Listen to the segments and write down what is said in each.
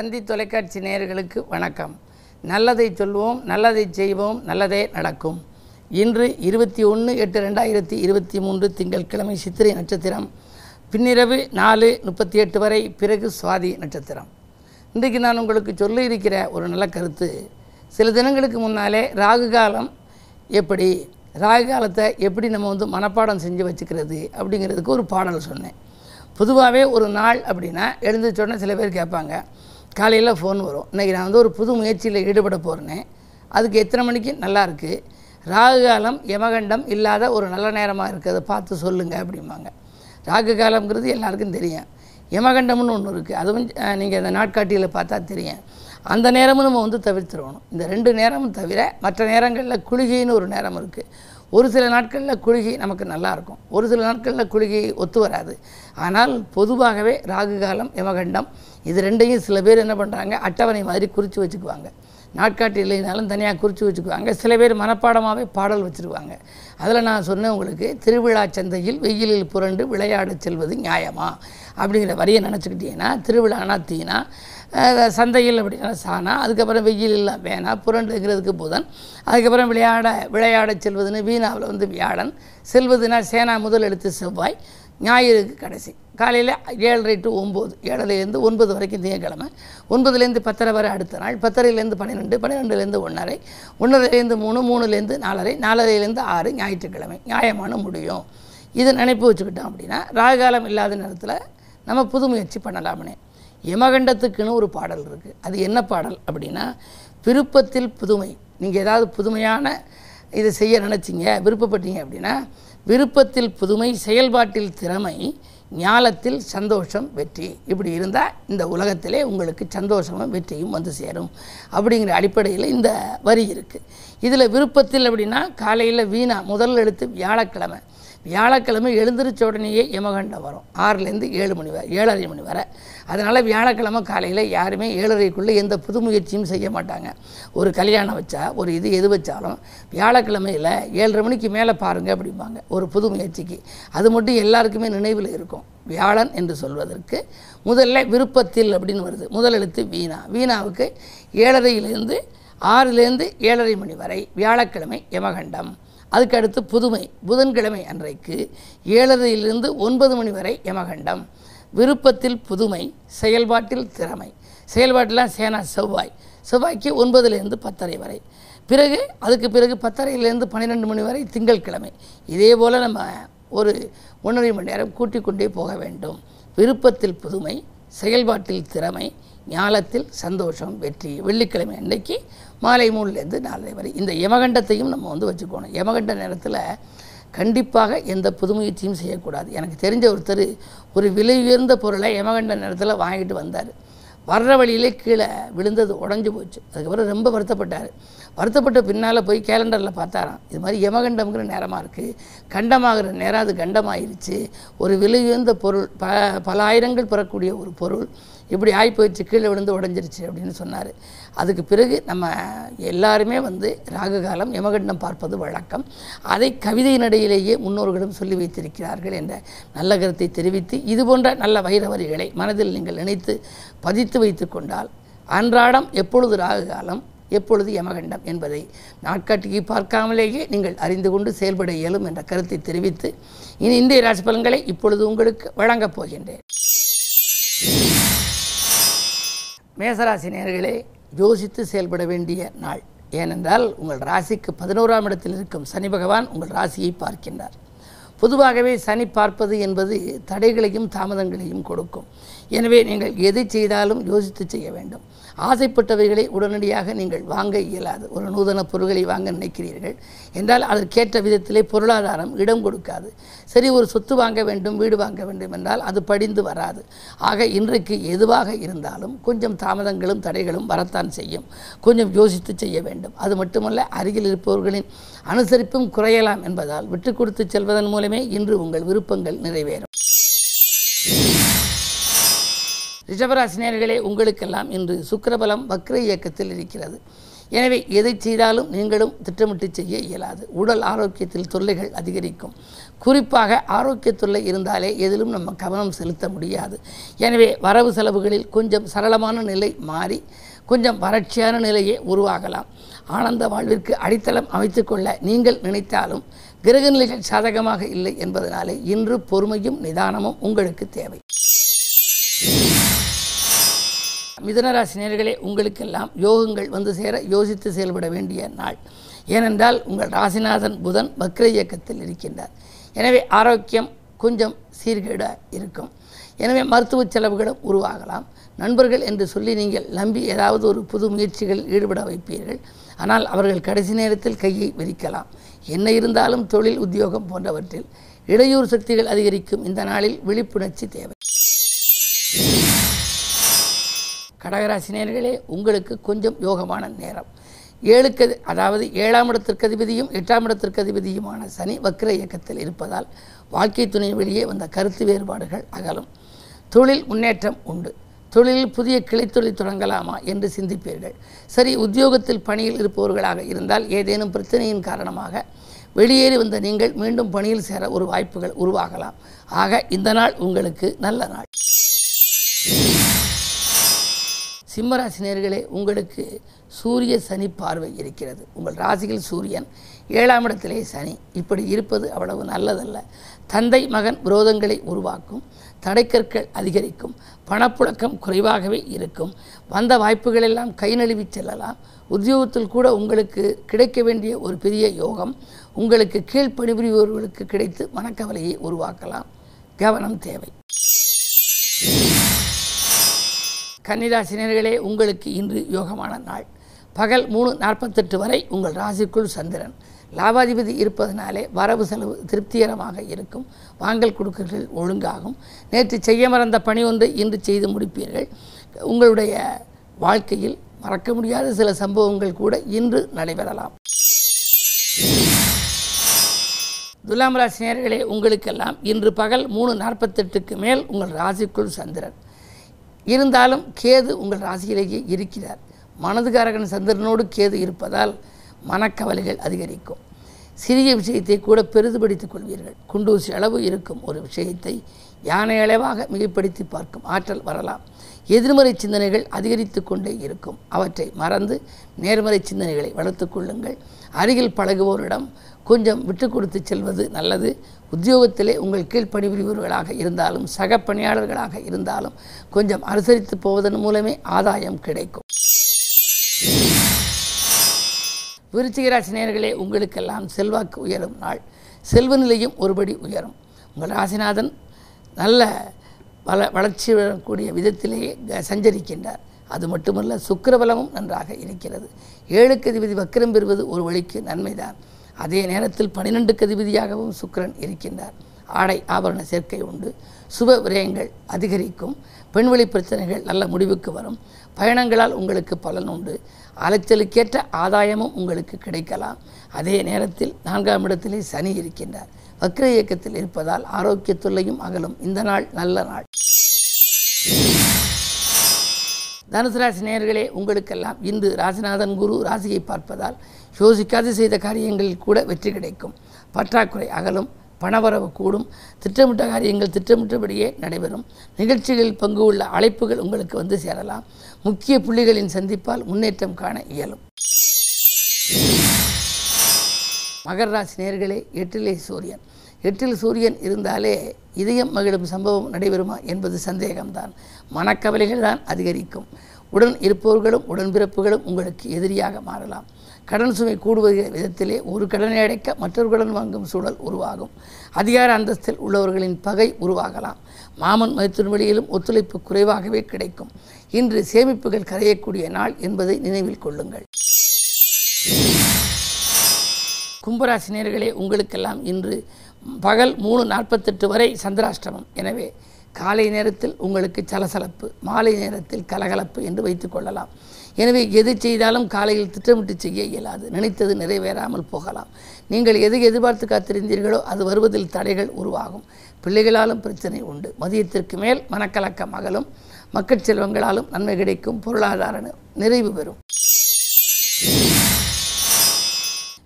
தந்தி தொலைக்காட்சி நேயர்களுக்கு வணக்கம். நல்லதை சொல்வோம் நல்லதை செய்வோம் நல்லதே நடக்கும். இன்று இருபத்தி ஒன்று எட்டு ரெண்டாயிரத்தி இருபத்தி மூன்று திங்கட்கிழமை சித்திரை நட்சத்திரம். பின்னிரவு நாலு முப்பத்தி எட்டு வரை பிறகு சுவாதி நட்சத்திரம். இன்றைக்கு நான் உங்களுக்கு சொல்ல இருக்கிற ஒரு நல்ல கருத்து. சில தினங்களுக்கு முன்னாலே ராகு காலம் எப்படி ராகு காலத்தை எப்படி நம்ம வந்து மனப்பாடம் செஞ்சு வச்சுக்கிறது அப்படிங்கிறதுக்கு ஒரு பாடல் சொன்னேன். பொதுவாகவே ஒரு நாள் அப்படின்னா எழுந்து உடனே சில பேர் கேட்பாங்க. காலையில் ஃபோன் வரும். இன்றைக்கி நான் வந்து ஒரு புது முயற்சியில் ஈடுபட போகிறேனே அதுக்கு எத்தனை மணிக்கு? நல்லாயிருக்கு ராகு காலம் யமகண்டம் இல்லாத ஒரு நல்ல நேரமாக இருக்கிறத பார்த்து சொல்லுங்க அப்படிம்பாங்க. ராகு காலம்ங்கிறது எல்லாருக்கும் தெரியும். யமகண்டம்னு ஒன்று இருக்குது அதுவும் நீங்கள் அந்த நாட்காட்டியில் பார்த்தா தெரியும். அந்த நேரமும் நம்ம வந்து தவிர்த்துருவணும். இந்த ரெண்டு நேரமும் தவிர மற்ற நேரங்களில் குளிகைன்னு ஒரு நேரம் இருக்குது ஒரு சில நாட்களில் குழுகி நமக்கு நல்லா இருக்கும் ஒரு சில நாட்களில் குழுகி ஒத்து வராது. ஆனால் பொதுவாகவே ராகு காலம் யமகண்டம் இது ரெண்டையும் சில பேர் என்ன பண்ணுறாங்க அட்டவணை மாதிரி குறித்து வச்சுக்குவாங்க. நாட்காட்டி இல்லைனாலும் தனியாக குறித்து வச்சுக்குவாங்க. சில பேர் மனப்பாடமாகவே பாடல் வச்சுருவாங்க. அதில் நான் சொன்னேன் உங்களுக்கு திருவிழா சந்தையில் வெயிலில் புரண்டு விளையாடச் செல்வது நியாயமா? அப்படிங்கிற வரியை நினச்சிக்கிட்டீங்கன்னா திருவிழானா தீனா சந்தையில் அப்படின்னா சாணா அதுக்கப்புறம் வெயில் இல்லை வேணா புரண்டுங்கிறதுக்கு புதன். அதுக்கப்புறம் விளையாட விளையாடச் செல்வதுன்னு வீணாவில் வந்து வியாழன். செல்வதுனா சேனா முதல் எழுத்து செவ்வாய் ஞாயிறுக்கு கடைசி. காலையில் ஏழரை டு ஒம்பது ஏழரைலேருந்து ஒன்பது வரைக்கும் திங்கக்கிழமை. ஒன்பதுலேருந்து பத்தரை வரை அடுத்த நாள் பத்தரைலேருந்து பன்னிரெண்டு பன்னிரெண்டுலேருந்து ஒன்றரை ஒன்றரைலேருந்து மூணு மூணுலேருந்து நாலரை நாலரைலேருந்து ஆறு ஞாயிற்றுக்கிழமை நியாயமான முடியும். இது நினைப்பு வச்சுக்கிட்டோம் அப்படின்னா ராகுகாலம் இல்லாத நேரத்தில் நம்ம புது முயற்சி பண்ணலாம்னே. யமகண்டத்துக்குன்னு ஒரு பாடல் இருக்குது அது என்ன பாடல் அப்படின்னா விருப்பத்தில் புதுமை. நீங்கள் ஏதாவது புதுமையான இதை செய்ய நினச்சிங்க விருப்பப்பட்டீங்க அப்படின்னா விருப்பத்தில் புதுமை செயல்பாட்டில் திறமை ஞாலத்தில் சந்தோஷம் வெற்றி. இப்படி இருந்தால் இந்த உலகத்திலே உங்களுக்கு சந்தோஷமும் வெற்றியும் வந்து சேரும் அப்படிங்கிற அடிப்படையில் இந்த வரி இருக்குது இதில் விருப்பத்தில் அப்படின்னா காலையில் வீணா முதல் எழுத்து வியாழக்கிழமை. வியாழக்கிழமை எழுந்திரிச்ச உடனேயே யமகண்டம் வரும். ஆறுலேருந்து ஏழு மணி வரை ஏழரை மணி வரை. அதனால் வியாழக்கிழமை காலையில் யாருமே ஏழரைக்குள்ளே எந்த புது முயற்சியும் செய்ய மாட்டாங்க. ஒரு கல்யாணம் வச்சா ஒரு இது எது வச்சாலும் வியாழக்கிழமையில் ஏழரை மணிக்கு மேலே பாருங்கள் அப்படிம்பாங்க. ஒரு புது முயற்சிக்கு. அது மட்டும் எல்லாருக்குமே நினைவில் இருக்கும். வியாழன் என்று சொல்வதற்கு முதல்ல விருப்பத்தில் அப்படின்னு வருது. முதல் எழுத்து வீணா. வீணாவுக்கு ஏழரையிலேருந்து ஆறுலேருந்து ஏழரை மணி வரை வியாழக்கிழமை யமகண்டம். அதுக்கு அடுத்து புதுமை புதன்கிழமை அன்றைக்கு ஏழரையிலிருந்து ஒன்பது மணி வரை யமகண்டம். விருப்பத்தில் புதுமை செயல்பாட்டில் திறமை. செயல்பாட்டெலாம் சேனா செவ்வாய். செவ்வாய்க்கு ஒன்பதுலேருந்து பத்தரை வரை. பிறகு அதுக்கு பிறகு பத்தரையிலேருந்து பன்னிரெண்டு மணி வரை திங்கட்கிழமை இதே போல் நம்ம ஒரு ஒன்றரை மணி நேரம் கூட்டிக் கொண்டே போக வேண்டும். விருப்பத்தில் புதுமை செயல்பாட்டில் திறமை ஞாலத்தில் சந்தோஷம் வெற்றி வெள்ளிக்கிழமை அன்னைக்கு மாலை மூணுலேருந்து நாலரை வரை. இந்த யமகண்டத்தையும் நம்ம வந்து வச்சுக்கணும். யமகண்ட நேரத்தில் கண்டிப்பாக எந்த புது முயற்சியும் செய்யக்கூடாது. எனக்கு தெரிஞ்ச ஒருத்தர் ஒரு விலை உயர்ந்த பொருளை யமகண்ட நேரத்தில் வாங்கிட்டு வந்தார். வர்ற வழியிலே கீழே விழுந்தது உடஞ்சி போச்சு. அதுக்கப்புறம் ரொம்ப வருத்தப்பட்டார். வருத்தப்பட்ட பின்னால் போய் கேலண்டரில் பார்த்தாராம். இது மாதிரி யமகண்டம்ங்கிற நேரமாக இருக்குது கண்டமாகிற நேரம் அது கண்டமாயிருச்சு. ஒரு விலை உயர்ந்த பொருள் ப பல ஆயிரங்கள் பெறக்கூடிய ஒரு பொருள் இப்படி ஆகி போயிடுச்சு கீழே விழுந்து உடஞ்சிருச்சு அப்படின்னு சொன்னார். அதுக்கு பிறகு நம்ம எல்லாருமே வந்து ராகு காலம் யமகண்டம் பார்ப்பது வழக்கம். அதை கவிதையினிடையிலேயே முன்னோர்களும் சொல்லி வைத்திருக்கிறார்கள் என்ற நல்ல கருத்தை தெரிவித்து இது போன்ற நல்ல வைரவரிகளை மனதில் நீங்கள் நினைத்து பதித்து வைத்து கொண்டால் அன்றாடம் எப்பொழுது ராகு காலம் எப்பொழுது யமகண்டம் என்பதை நாட்காட்டிக்கு பார்க்காமலேயே நீங்கள் அறிந்து கொண்டு செயல்பட இயலும் என்ற கருத்தை தெரிவித்து இனி இந்திய ராசி பலன்களை இப்பொழுது உங்களுக்கு வழங்கப் போகின்றேன். மேசராசி நேர்களே யோசித்து செயல்பட வேண்டிய நாள். ஏனென்றால் உங்கள் ராசிக்கு பதினோராம் இடத்தில் இருக்கும் சனி பகவான் உங்கள் ராசியை பார்க்கின்றார். பொதுவாகவே சனி பார்ப்பது என்பது தடைகளையும் தாமதங்களையும் கொடுக்கும். எனவே நீங்கள் எதை செய்தாலும் யோசித்து செய்ய வேண்டும். ஆசைப்பட்டவைகளை உடனடியாக நீங்கள் வாங்க இயலாது. ஒரு நூதன பொருட்களை வாங்க நினைக்கிறீர்கள். என்றால் அதற்கேற்ற விதத்திலே பொருளாதாரம் இடம் கொடுக்காது. சரி ஒரு சொத்து வாங்க வேண்டும் வீடு வாங்க வேண்டும் என்றால் அது படிந்து வராது. ஆக இன்றைக்கு எதுவாக இருந்தாலும் கொஞ்சம் தாமதங்களும் தடைகளும் வரத்தான் செய்யும். கொஞ்சம் யோசித்து செய்ய வேண்டும். அது மட்டுமல்ல அருகில் இருப்பவர்களின் அனுசரிப்பும் குறையலாம் என்பதால் விட்டு கொடுத்து செல்வதன் மூலம் இன்று உங்கள் விருப்பங்கள் நிறைவேறும். ரிஷபராசினியர்களே உங்களுக்கெல்லாம் இன்று சுக்கரபலம் வக்ர இயக்கத்தில் இருக்கிறது. எனவே எதை செய்தாலும் நீங்களும் திட்டமிட்டு செய்ய இயலாது. உடல் ஆரோக்கியத்தில் தொல்லைகள் அதிகரிக்கும். குறிப்பாக ஆரோக்கிய தொல்லை இருந்தாலே எதிலும் நம்ம கவனம் செலுத்த முடியாது. எனவே வரவு செலவுகளில் கொஞ்சம் சரளமான நிலை மாறி கொஞ்சம் வறட்சியான நிலையே உருவாகலாம். ஆனந்த வாழ்விற்கு அடித்தளம் அமைத்துக்கொள்ள நீங்கள் நினைத்தாலும் கிரகநிலைகள் சாதகமாக இல்லை என்பதனாலே இன்று பொறுமையும் நிதானமும் உங்களுக்கு தேவை. மிதனராசி நேர்களே உங்களுக்கெல்லாம் யோகங்கள் வந்து சேர யோசித்து செயல்பட வேண்டிய நாள். ஏனென்றால் உங்கள் ராசிநாதன் புதன் வக்ர இயக்கத்தில் இருக்கின்றார். எனவே ஆரோக்கியம் கொஞ்சம் சீர்கேட இருக்கும். எனவே மருத்துவ செலவுகளும் உருவாகலாம். நண்பர்கள் என்று சொல்லி நீங்கள் நம்பி ஏதாவது ஒரு புது முயற்சிகளில் ஈடுபட வைப்பீர்கள். ஆனால் அவர்கள் கடைசி நேரத்தில் கையை விரிக்கலாம். என்ன இருந்தாலும் தொழில் உத்தியோகம் போன்றவற்றில் இடையூறு சக்திகள் அதிகரிக்கும். இந்த நாளில் விழிப்புணர்ச்சி தேவை. கடகராசினியர்களே உங்களுக்கு கொஞ்சம் யோகமான நேரம். ஏழுக்கு அதாவது ஏழாம் இடத்திற்கு அதிபதியும் எட்டாம் இடத்திற்கு அதிபதியுமான சனி வக்ர இயக்கத்தில் இருப்பதால் வாழ்க்கை துணை வெளியே வந்த கருத்து வேறுபாடுகள் அகலும். தொழில் முன்னேற்றம் உண்டு. தொழிலில் புதிய கிளைத்தொழில் தொடங்கலாமா என்று சிந்திப்பீர்கள். சரி உத்தியோகத்தில் பணியில் இருப்பவர்களாக இருந்தால் ஏதேனும் பிரச்சனையின் காரணமாக வெளியேறி வந்த நீங்கள் மீண்டும் பணியில் சேர ஒரு வாய்ப்புகள் உருவாகலாம். ஆக இந்த நாள் உங்களுக்கு நல்ல நாள். சிம்மராசினியர்களே உங்களுக்கு சூரிய சனி பார்வை இருக்கிறது. உங்கள் ராசியில் சூரியன் ஏழாம் இடத்திலே சனி. இப்படி இருப்பது அவ்வளவு நல்லதல்ல. தந்தை மகன் விரோதங்களை உருவாக்கும். தடைக்கற்கள் அதிகரிக்கும் பணப்புழக்கம் குறைவாகவே இருக்கும். வந்த வாய்ப்புகள் எல்லாம் கை நழுவி செல்லலாம். உத்தியோகத்தில் கூட உங்களுக்கு கிடைக்க வேண்டிய ஒரு பெரிய யோகம் உங்களுக்கு கீழ் பணிபுரிபவர்களுக்கு கிடைத்து மனக்கவலையை உருவாக்கலாம். கவனம் தேவை. கன்னிராசினியர்களே உங்களுக்கு இன்று யோகமான நாள். பகல் மூணு நாற்பத்தெட்டு வரை உங்கள் ராசிக்குள் சந்திரன். லாபாதிபதி இருப்பதனாலே வரவு செலவு திருப்திகரமாக இருக்கும். வாங்கல் கொடுக்கல்கள் ஒழுங்காகும். நேற்று செய்ய மறந்த பணி ஒன்றை இன்று செய்து முடிப்பீர்கள். உங்களுடைய வாழ்க்கையில் மறக்க முடியாத சில சம்பவங்கள் கூட இன்று நடைபெறலாம். துலாம் ராசி நேர்களே உங்களுக்கெல்லாம் இன்று பகல் மூணு நாற்பத்தெட்டுக்கு மேல் உங்கள் ராசிக்குள் சந்திரன். இருந்தாலும் கேது உங்கள் ராசியிலேயே இருக்கிறார். மனதுகாரகன் சந்திரனோடு கேது இருப்பதால் மனக்கவலைகள் அதிகரிக்கும். சிறிய விஷயத்தை கூட பெரிதுபடுத்திக் கொள்வீர்கள். குண்டூசி அளவு இருக்கும் ஒரு விஷயத்தை யானை அளவாக மிகைப்படுத்தி பார்க்கும் ஆற்றல் வரலாம். எதிர்மறை சிந்தனைகள் அதிகரித்து கொண்டே இருக்கும். அவற்றை மறந்து நேர்மறை சிந்தனைகளை வளர்த்து கொள்ளுங்கள். அருகில் பழகுவோரிடம் கொஞ்சம் விட்டு கொடுத்து செல்வது நல்லது. உத்தியோகத்திலே உங்கள் கீழ் பணிபுரிபவர்களாக இருந்தாலும் சக பணியாளர்களாக இருந்தாலும் கொஞ்சம் அனுசரித்து போவதன் மூலமே ஆதாயம் கிடைக்கும். விருச்சிகராசி நேர்களே உங்களுக்கெல்லாம் செல்வாக்கு உயரும் நாள். செல்வ நிலையும் ஒருபடி உயரும். உங்கள் ராசிநாதன் நல்ல வள வளர்ச்சி கூடிய விதத்திலேயே க- சஞ்சரிக்கின்றார். அது மட்டுமல்ல சுக்கரபலமும் நன்றாக இருக்கிறது. ஏழுக்கு அதிபதி வக்கிரம் பெறுவது ஒரு வழிக்கு நன்மைதான். அதே நேரத்தில் பன்னிரெண்டுக்கு அதிபதியாகவும் சுக்கரன் இருக்கின்றார். ஆடை ஆபரண சேர்க்கை உண்டு. சுப விரயங்கள் அதிகரிக்கும். பெண்வெளி பிரச்சனைகள் நல்ல முடிவுக்கு வரும். பயணங்களால் உங்களுக்கு பலன் உண்டு. அலைச்சலுக்கேற்ற ஆதாயமும் உங்களுக்கு கிடைக்கலாம். அதே நேரத்தில் நான்காம் இடத்திலே சனி இருக்கின்றார். வக்ர இயக்கத்தில் இருப்பதால் ஆரோக்கிய தொல்லையும் அகலும். இந்த நாள் நல்ல நாள். தனுசு ராசி நேயர்களே உங்களுக்கெல்லாம் இன்று ராசிநாதன் குரு ராசியை பார்ப்பதால் யோசிக்காது செய்த காரியங்களில் கூட வெற்றி கிடைக்கும். பற்றாக்குறை அகலும். பணவரவு கூடும். திட்டமிட்ட காரியங்கள் திட்டமிட்டபடியே நடைபெறும். நிகழ்ச்சிகளில் பங்கு உள்ள அழைப்புகள் உங்களுக்கு வந்து சேரலாம். முக்கிய புள்ளிகளின் சந்திப்பால் முன்னேற்றம் காண இயலும். மகர ராசி நேர்களே எட்டிலே சூரியன். எட்டில் சூரியன் இருந்தாலே இதயம் மகிழும் சம்பவம் நடைபெறுமா என்பது சந்தேகம்தான். மனக்கவலைகள் தான் அதிகரிக்கும். உடன் இருப்பவர்களும் உடன்பிறப்புகளும் உங்களுக்கு எதிரியாக மாறலாம். கடன் சுமை கூடுவதே விதத்திலே ஒரு கடனை அடைக்க மற்றொரு கடன் வாங்கும் சூழல் உருவாகும். அதிகார அந்தஸ்தில் உள்ளவர்களின் பகை உருவாகலாம். மாமன் மைத்தின் வழியிலும் ஒத்துழைப்பு குறைவாகவே கிடைக்கும். இன்று சேமிப்புகள் கரையக்கூடிய நாள் என்பதை நினைவில் கொள்ளுங்கள். கும்பராசி நேர்களே உங்களுக்கெல்லாம் இன்று பகல் மூணு நாற்பத்தெட்டு வரை சந்திராஷ்டமம். எனவே காலை நேரத்தில் உங்களுக்கு சலசலப்பு மாலை நேரத்தில் கலகலப்பு என்று வைத்துக் கொள்ளலாம். எனவே எது செய்தாலும் காலையில் திட்டமிட்டு செய்ய இயலாது. நினைத்தது நிறைவேறாமல் போகலாம். நீங்கள் எது எதிர்பார்த்து காத்திருந்தீர்களோ அது வருவதில் தடைகள் உருவாகும். பிள்ளைகளாலும் பிரச்சனை உண்டு. மதியத்திற்கு மேல் மனக்கலக்கம் அகலும். மக்கள் செல்வங்களாலும் நன்மை கிடைக்கும். பொருளாதார நிறைவு பெறும்.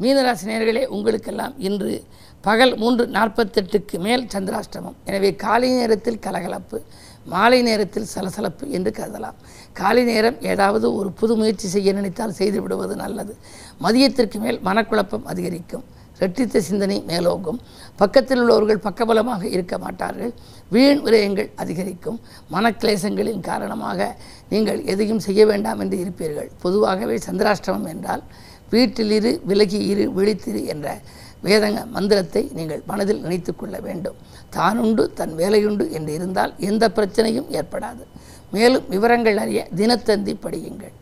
மீனராசினியர்களே உங்களுக்கெல்லாம் இன்று பகல் மூன்று நாற்பத்தெட்டுக்கு மேல் சந்திராஷ்டமம். எனவே காலை நேரத்தில் கலகலப்பு. மாலை நேரத்தில் சலசலப்பு என்று கருதலாம். காலை நேரம் ஏதாவது ஒரு புது முயற்சி செய்ய நினைத்தால் செய்து விடுவது நல்லது. மதியத்திற்கு மேல் மனக்குழப்பம் அதிகரிக்கும். ரெட்டித்த சிந்தனை மேலோகும் பக்கத்தில் உள்ளவர்கள் பக்கபலமாக இருக்க மாட்டார்கள். வீண் விரயங்கள் அதிகரிக்கும். மனக்லேசங்களின் காரணமாக நீங்கள் எதையும் செய்ய வேண்டாம் என்று இருப்பீர்கள். பொதுவாகவே சந்திராஷ்டமம் என்றால் வீட்டில் இரு விலகி இரு விழித்திரு என்ற வேதங்க மந்திரத்தை நீங்கள் மனதில் நினைத்து கொள்ள வேண்டும். தானுண்டு தன் வேலையுண்டு என்று இருந்தால் எந்த பிரச்சனையும் ஏற்படாது. மேலும் விவரங்கள் அறிய தினத்தந்தி படியுங்கள்.